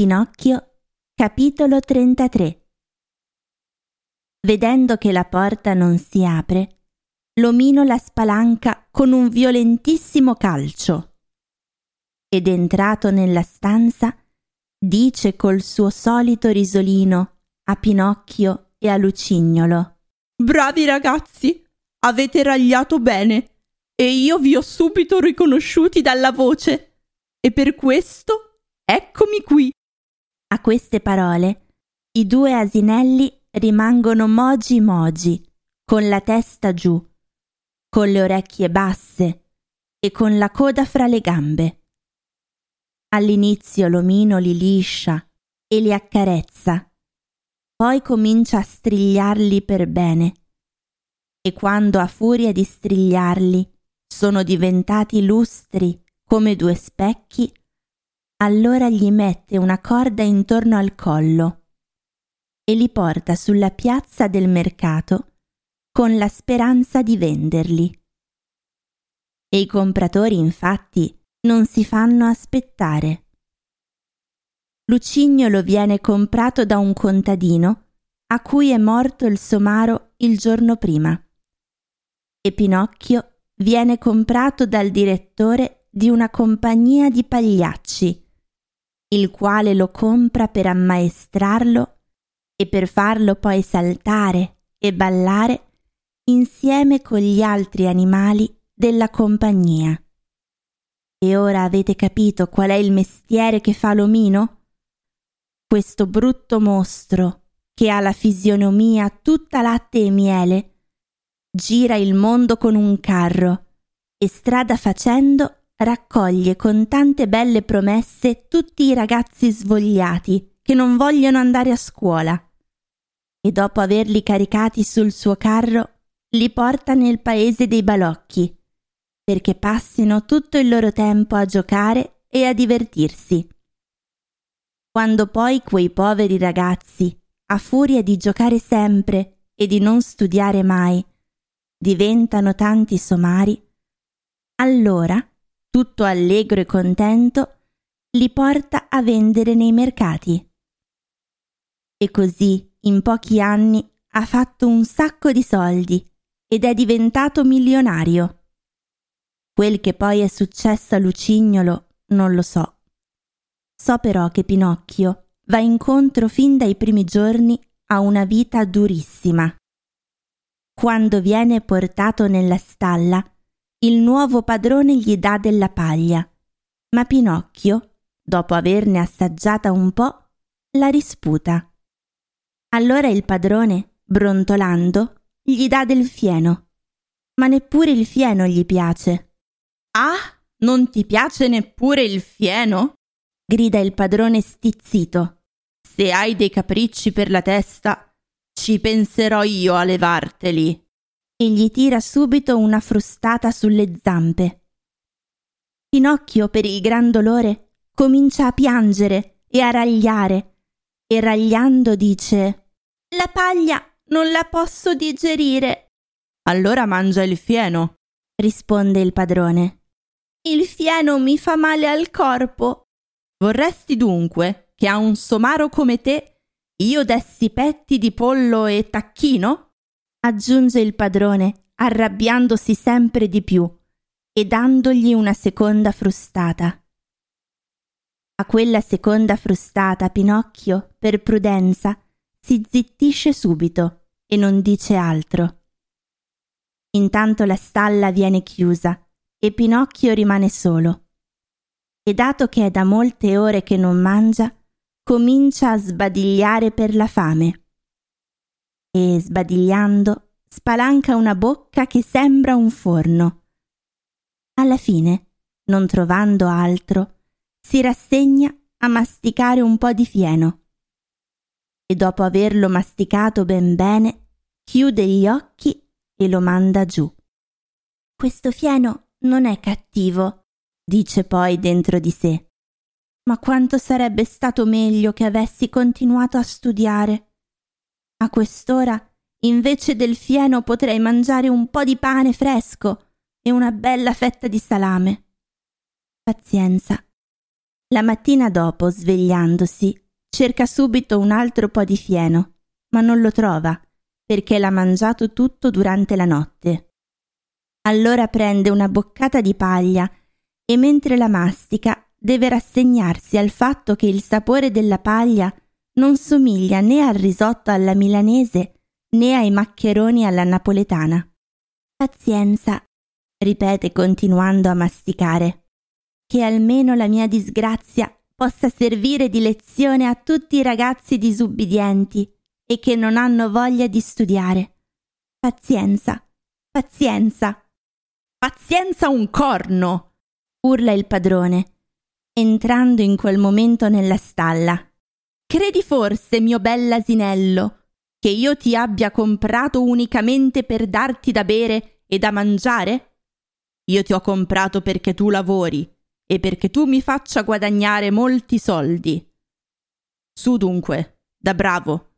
Pinocchio, capitolo 33 Vedendo che la porta non si apre, l'omino la spalanca con un violentissimo calcio ed entrato nella stanza dice col suo solito risolino a Pinocchio e a Lucignolo. Bravi ragazzi, avete ragliato bene e io vi ho subito riconosciuti dalla voce. E per questo eccomi qui. A queste parole i due asinelli rimangono mogi mogi, con la testa giù, con le orecchie basse e con la coda fra le gambe. All'inizio l'omino li liscia e li accarezza, poi comincia a strigliarli per bene, e quando a furia di strigliarli sono diventati lustri come due specchi, allora gli mette una corda intorno al collo e li porta sulla piazza del mercato con la speranza di venderli. E i compratori infatti non si fanno aspettare. Lucignolo viene comprato da un contadino a cui è morto il somaro il giorno prima. E Pinocchio viene comprato dal direttore di una compagnia di pagliacci, il quale lo compra per ammaestrarlo e per farlo poi saltare e ballare insieme con gli altri animali della compagnia. E ora avete capito qual è il mestiere che fa l'omino? Questo brutto mostro, che ha la fisionomia tutta latte e miele, gira il mondo con un carro e strada facendo raccoglie con tante belle promesse tutti i ragazzi svogliati che non vogliono andare a scuola e dopo averli caricati sul suo carro li porta nel paese dei balocchi perché passino tutto il loro tempo a giocare e a divertirsi. Quando poi quei poveri ragazzi, a furia di giocare sempre e di non studiare mai, diventano tanti somari, allora, tutto allegro e contento, li porta a vendere nei mercati. E così, in pochi anni, ha fatto un sacco di soldi ed è diventato milionario. Quel che poi è successo a Lucignolo non lo so. So però che Pinocchio va incontro fin dai primi giorni a una vita durissima quando viene portato nella stalla, il nuovo padrone gli dà della paglia, ma Pinocchio, dopo averne assaggiata un po', la risputa. Allora il padrone, brontolando, gli dà del fieno, ma neppure il fieno gli piace. Ah, non ti piace neppure il fieno? grida il padrone stizzito. Se hai dei capricci per la testa, ci penserò io a levarteli. E gli tira subito una frustata sulle zampe. Pinocchio, per il gran dolore, comincia a piangere e a ragliare, e ragliando dice La paglia non la posso digerire. Allora mangia il fieno, risponde il padrone. Il fieno mi fa male al corpo. Vorresti dunque che a un somaro come te io dessi petti di pollo e tacchino? Aggiunge il padrone, arrabbiandosi sempre di più e dandogli una seconda frustata. A quella seconda frustata Pinocchio, per prudenza, si zittisce subito e non dice altro. Intanto la stalla viene chiusa e Pinocchio rimane solo. E dato che è da molte ore che non mangia, comincia a sbadigliare per la fame. E sbadigliando spalanca una bocca che sembra un forno. Alla fine, non trovando altro, si rassegna a masticare un po' di fieno. E dopo averlo masticato ben bene, chiude gli occhi e lo manda giù. Questo fieno non è cattivo, dice poi dentro di sé ma quanto sarebbe stato meglio che avessi continuato a studiare. A quest'ora, invece del fieno, potrei mangiare un po' di pane fresco e una bella fetta di salame. Pazienza, La mattina dopo, svegliandosi, cerca subito un altro po' di fieno, ma non lo trova perché l'ha mangiato tutto durante la notte. Allora prende una boccata di paglia e mentre la mastica deve rassegnarsi al fatto che il sapore della paglia non somiglia né al risotto alla milanese né ai maccheroni alla napoletana. Pazienza, ripete continuando a masticare, che almeno la mia disgrazia possa servire di lezione a tutti i ragazzi disubbidienti e che non hanno voglia di studiare. Pazienza, pazienza. Pazienza un corno! urla il padrone, entrando in quel momento nella stalla. Credi forse, mio bell'asinello, che io ti abbia comprato unicamente per darti da bere e da mangiare? Io ti ho comprato perché tu lavori e perché tu mi faccia guadagnare molti soldi. Su dunque, da bravo,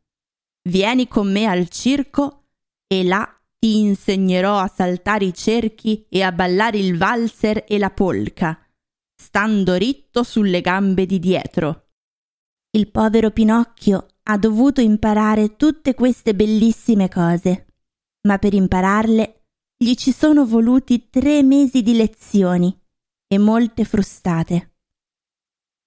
Vieni con me al circo e là ti insegnerò a saltare i cerchi e a ballare il valzer e la polca, stando ritto sulle gambe di dietro. Il povero Pinocchio ha dovuto imparare tutte queste bellissime cose, ma per impararle gli ci sono voluti tre mesi di lezioni e molte frustate.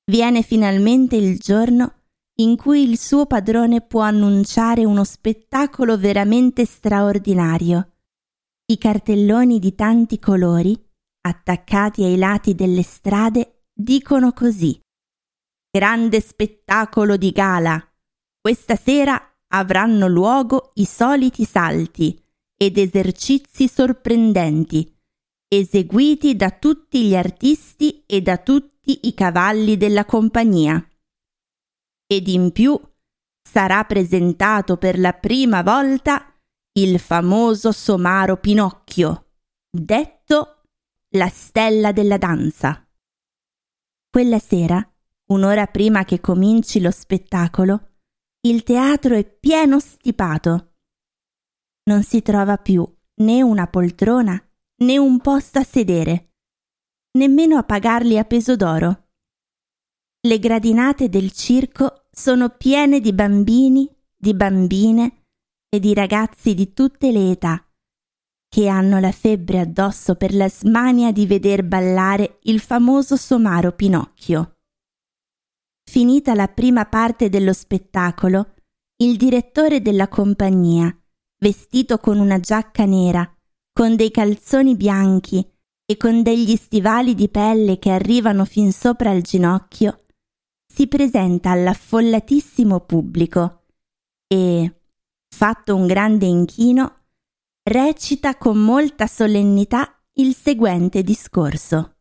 Viene finalmente il giorno in cui il suo padrone può annunciare uno spettacolo veramente straordinario. I cartelloni di tanti colori, attaccati ai lati delle strade, dicono così. Grande spettacolo di gala. Questa sera avranno luogo i soliti salti ed esercizi sorprendenti, eseguiti da tutti gli artisti e da tutti i cavalli della compagnia ed in più sarà presentato per la prima volta il famoso somaro Pinocchio, detto la stella della danza. Quella sera, un'ora prima che cominci lo spettacolo, il teatro è pieno stipato. Non si trova più né una poltrona né un posto a sedere, nemmeno a pagarli a peso d'oro. Le gradinate del circo sono piene di bambini, di bambine e di ragazzi di tutte le età che hanno la febbre addosso per la smania di veder ballare il famoso somaro Pinocchio. Finita la prima parte dello spettacolo, il direttore della compagnia, vestito con una giacca nera, con dei calzoni bianchi e con degli stivali di pelle che arrivano fin sopra il ginocchio, si presenta all'affollatissimo pubblico e, fatto un grande inchino, recita con molta solennità il seguente discorso.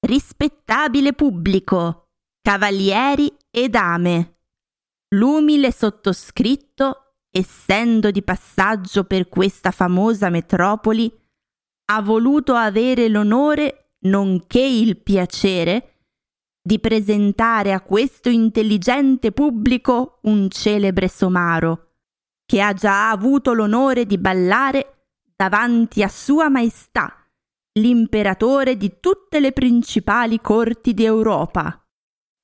Rispettabile pubblico, cavalieri e dame, l'umile sottoscritto, essendo di passaggio per questa famosa metropoli, ha voluto avere l'onore, nonché il piacere, di presentare a questo intelligente pubblico un celebre somaro, che ha già avuto l'onore di ballare davanti a Sua Maestà, l'imperatore di tutte le principali corti d'Europa.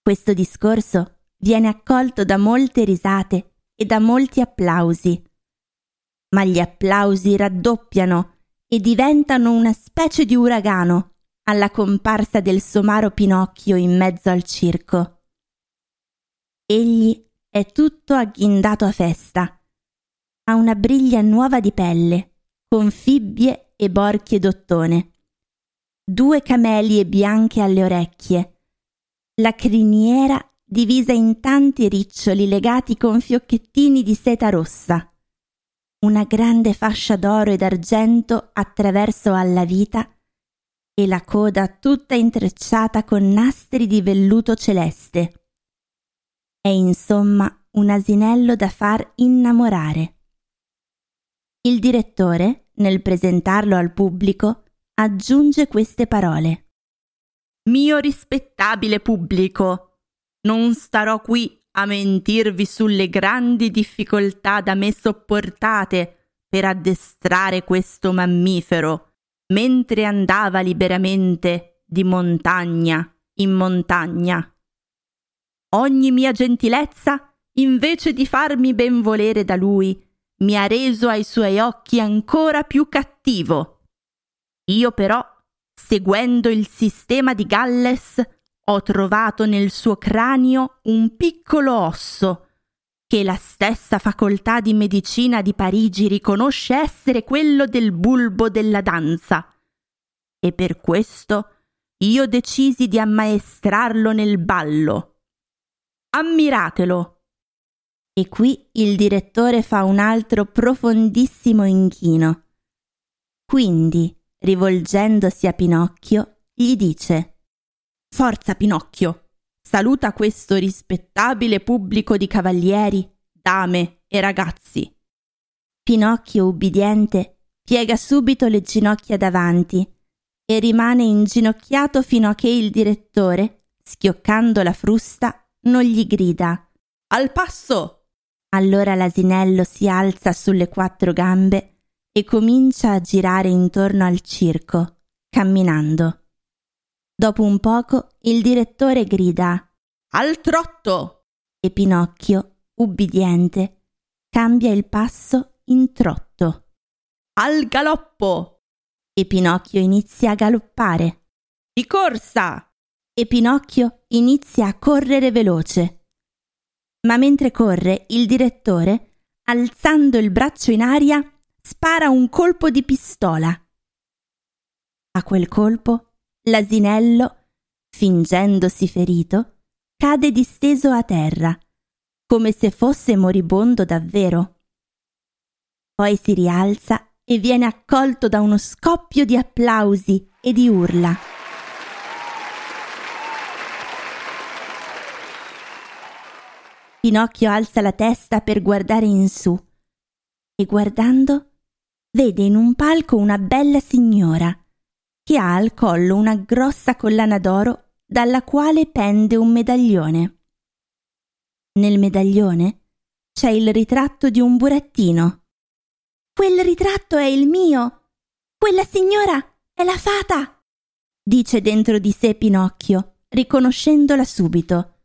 Questo discorso viene accolto da molte risate e da molti applausi. Ma gli applausi raddoppiano e diventano una specie di uragano alla comparsa del somaro Pinocchio in mezzo al circo. Egli è tutto agghindato a festa. Ha una briglia nuova di pelle, con fibbie e borchie d'ottone, due camelie bianche alle orecchie, la criniera divisa in tanti riccioli legati con fiocchettini di seta rossa, una grande fascia d'oro ed argento attraverso alla vita e la coda tutta intrecciata con nastri di velluto celeste. È insomma un asinello da far innamorare. Il direttore, nel presentarlo al pubblico, aggiunge queste parole. Mio rispettabile pubblico, non starò qui a mentirvi sulle grandi difficoltà da me sopportate per addestrare questo mammifero mentre andava liberamente di montagna in montagna. Ogni mia gentilezza, invece di farmi benvolere da lui, mi ha reso ai suoi occhi ancora più cattivo. Io però, seguendo il sistema di Galles, ho trovato nel suo cranio un piccolo osso che la stessa facoltà di medicina di Parigi riconosce essere quello del bulbo della danza. E per questo io decisi di ammaestrarlo nel ballo. Ammiratelo. E qui il direttore fa un altro profondissimo inchino. Quindi, rivolgendosi a Pinocchio, gli dice Forza Pinocchio, saluta questo rispettabile pubblico di cavalieri, dame e ragazzi. Pinocchio, ubbidiente, piega subito le ginocchia davanti e rimane inginocchiato fino a che il direttore, schioccando la frusta, non gli grida Al passo! Allora l'asinello si alza sulle quattro gambe e comincia a girare intorno al circo, camminando. Dopo un poco il direttore grida Al trotto! E Pinocchio, ubbidiente, cambia il passo in trotto. Al galoppo! E Pinocchio inizia a galoppare. Di corsa! E Pinocchio inizia a correre veloce. Ma mentre corre, il direttore, alzando il braccio in aria, spara un colpo di pistola. A quel colpo L'asinello, fingendosi ferito, cade disteso a terra, come se fosse moribondo davvero. Poi si rialza e viene accolto da uno scoppio di applausi e di urla. Pinocchio alza la testa per guardare in su e guardando vede in un palco una bella signora che ha al collo una grossa collana d'oro dalla quale pende un medaglione. Nel medaglione c'è il ritratto di un burattino. Quel ritratto è il mio! Quella signora è la fata! dice dentro di sé Pinocchio, riconoscendola subito.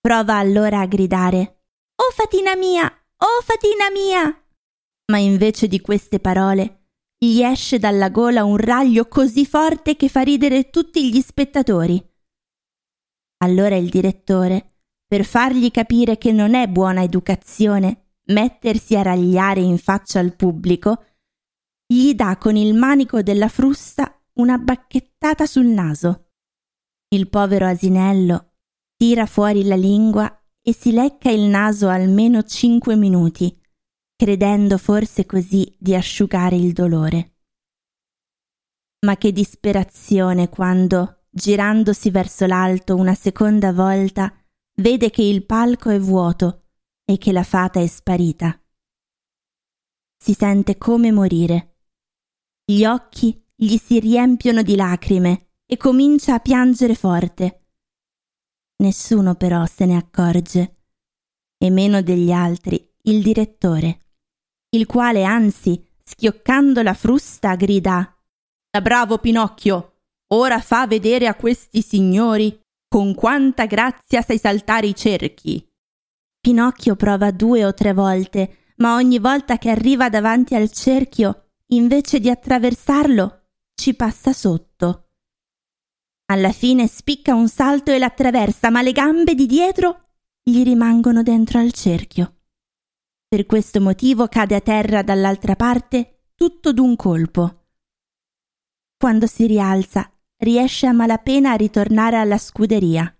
Prova allora a gridare Oh fatina mia! Oh fatina mia! Ma invece di queste parole gli esce dalla gola un raglio così forte che fa ridere tutti gli spettatori. Allora il direttore, per fargli capire che non è buona educazione mettersi a ragliare in faccia al pubblico, gli dà con il manico della frusta una bacchettata sul naso. Il povero asinello tira fuori la lingua e si lecca il naso almeno cinque minuti credendo forse così di asciugare il dolore. Ma che disperazione quando, girandosi verso l'alto una seconda volta, vede che il palco è vuoto e che la fata è sparita. Si sente come morire. Gli occhi gli si riempiono di lacrime e comincia a piangere forte. Nessuno però se ne accorge, e meno degli altri il direttore il quale anzi, schioccando la frusta, grida Da bravo Pinocchio, ora fa vedere a questi signori con quanta grazia sai saltare i cerchi. Pinocchio prova due o tre volte, ma ogni volta che arriva davanti al cerchio, invece di attraversarlo, ci passa sotto. Alla fine spicca un salto e l'attraversa, ma le gambe di dietro gli rimangono dentro al cerchio. Per questo motivo cade a terra dall'altra parte tutto d'un colpo. Quando si rialza, riesce a malapena a ritornare alla scuderia.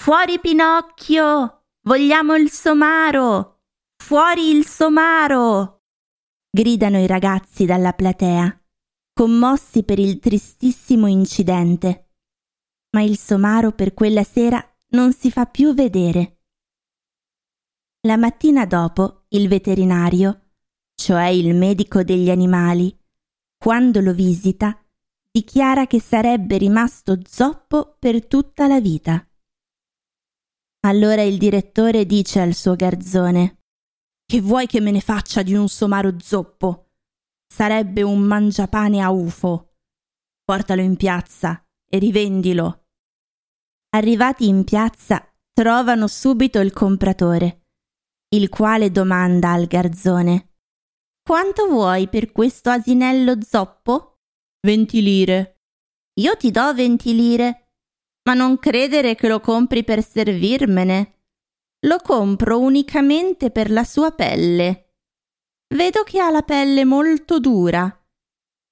Fuori Pinocchio! Vogliamo il somaro! Fuori il somaro! gridano i ragazzi dalla platea, commossi per il tristissimo incidente. Ma il somaro per quella sera non si fa più vedere. La mattina dopo il veterinario, cioè il medico degli animali, quando lo visita, dichiara che sarebbe rimasto zoppo per tutta la vita. Allora il direttore dice al suo garzone Che vuoi che me ne faccia di un somaro zoppo? Sarebbe un mangiapane a ufo. Portalo in piazza e rivendilo. Arrivati in piazza, trovano subito il compratore, il quale domanda al garzone Quanto vuoi per questo asinello zoppo? Venti lire. Io ti do venti lire, ma non credere che lo compri per servirmene. Lo compro unicamente per la sua pelle. Vedo che ha la pelle molto dura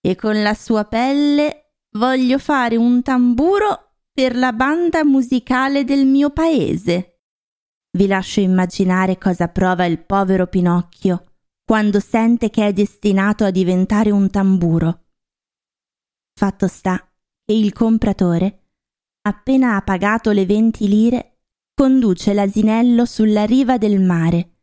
e con la sua pelle voglio fare un tamburo per la banda musicale del mio paese. Vi lascio immaginare cosa prova il povero Pinocchio quando sente che è destinato a diventare un tamburo. Fatto sta che il compratore, appena ha pagato le venti lire, conduce l'asinello sulla riva del mare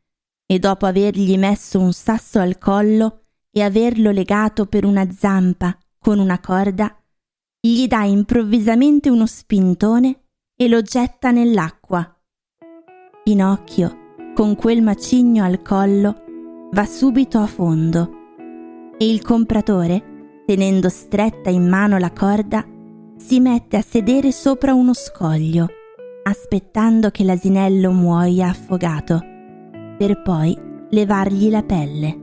e dopo avergli messo un sasso al collo e averlo legato per una zampa con una corda, gli dà improvvisamente uno spintone e lo getta nell'acqua. Pinocchio, con quel macigno al collo, va subito a fondo e il compratore, tenendo stretta in mano la corda, si mette a sedere sopra uno scoglio, aspettando che l'asinello muoia affogato, per poi levargli la pelle.